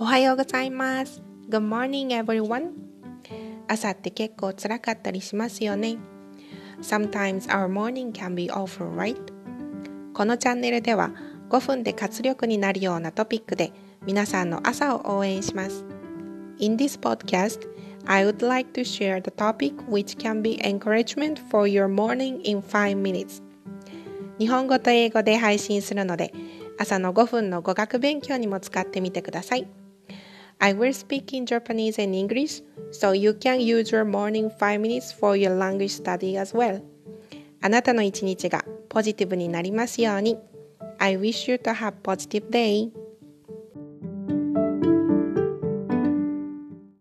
おはようございます。Good morning everyone. 朝って結構辛かったりしますよね。Sometimes our morning can be awful, right? このチャンネルでは5分で活力になるようなトピックで皆さんの朝を応援します。In this podcast, I would like to share the topic which can be encouragement for your morning in 5 minutes. 日本語と英語で配信するので、朝の5分の語学勉強にも使ってみてください。I will speak in Japanese and English, so you can use your morning 5 minutes for your language study as well. あなたの一日がポジティブになりますように。I wish you to have positive day.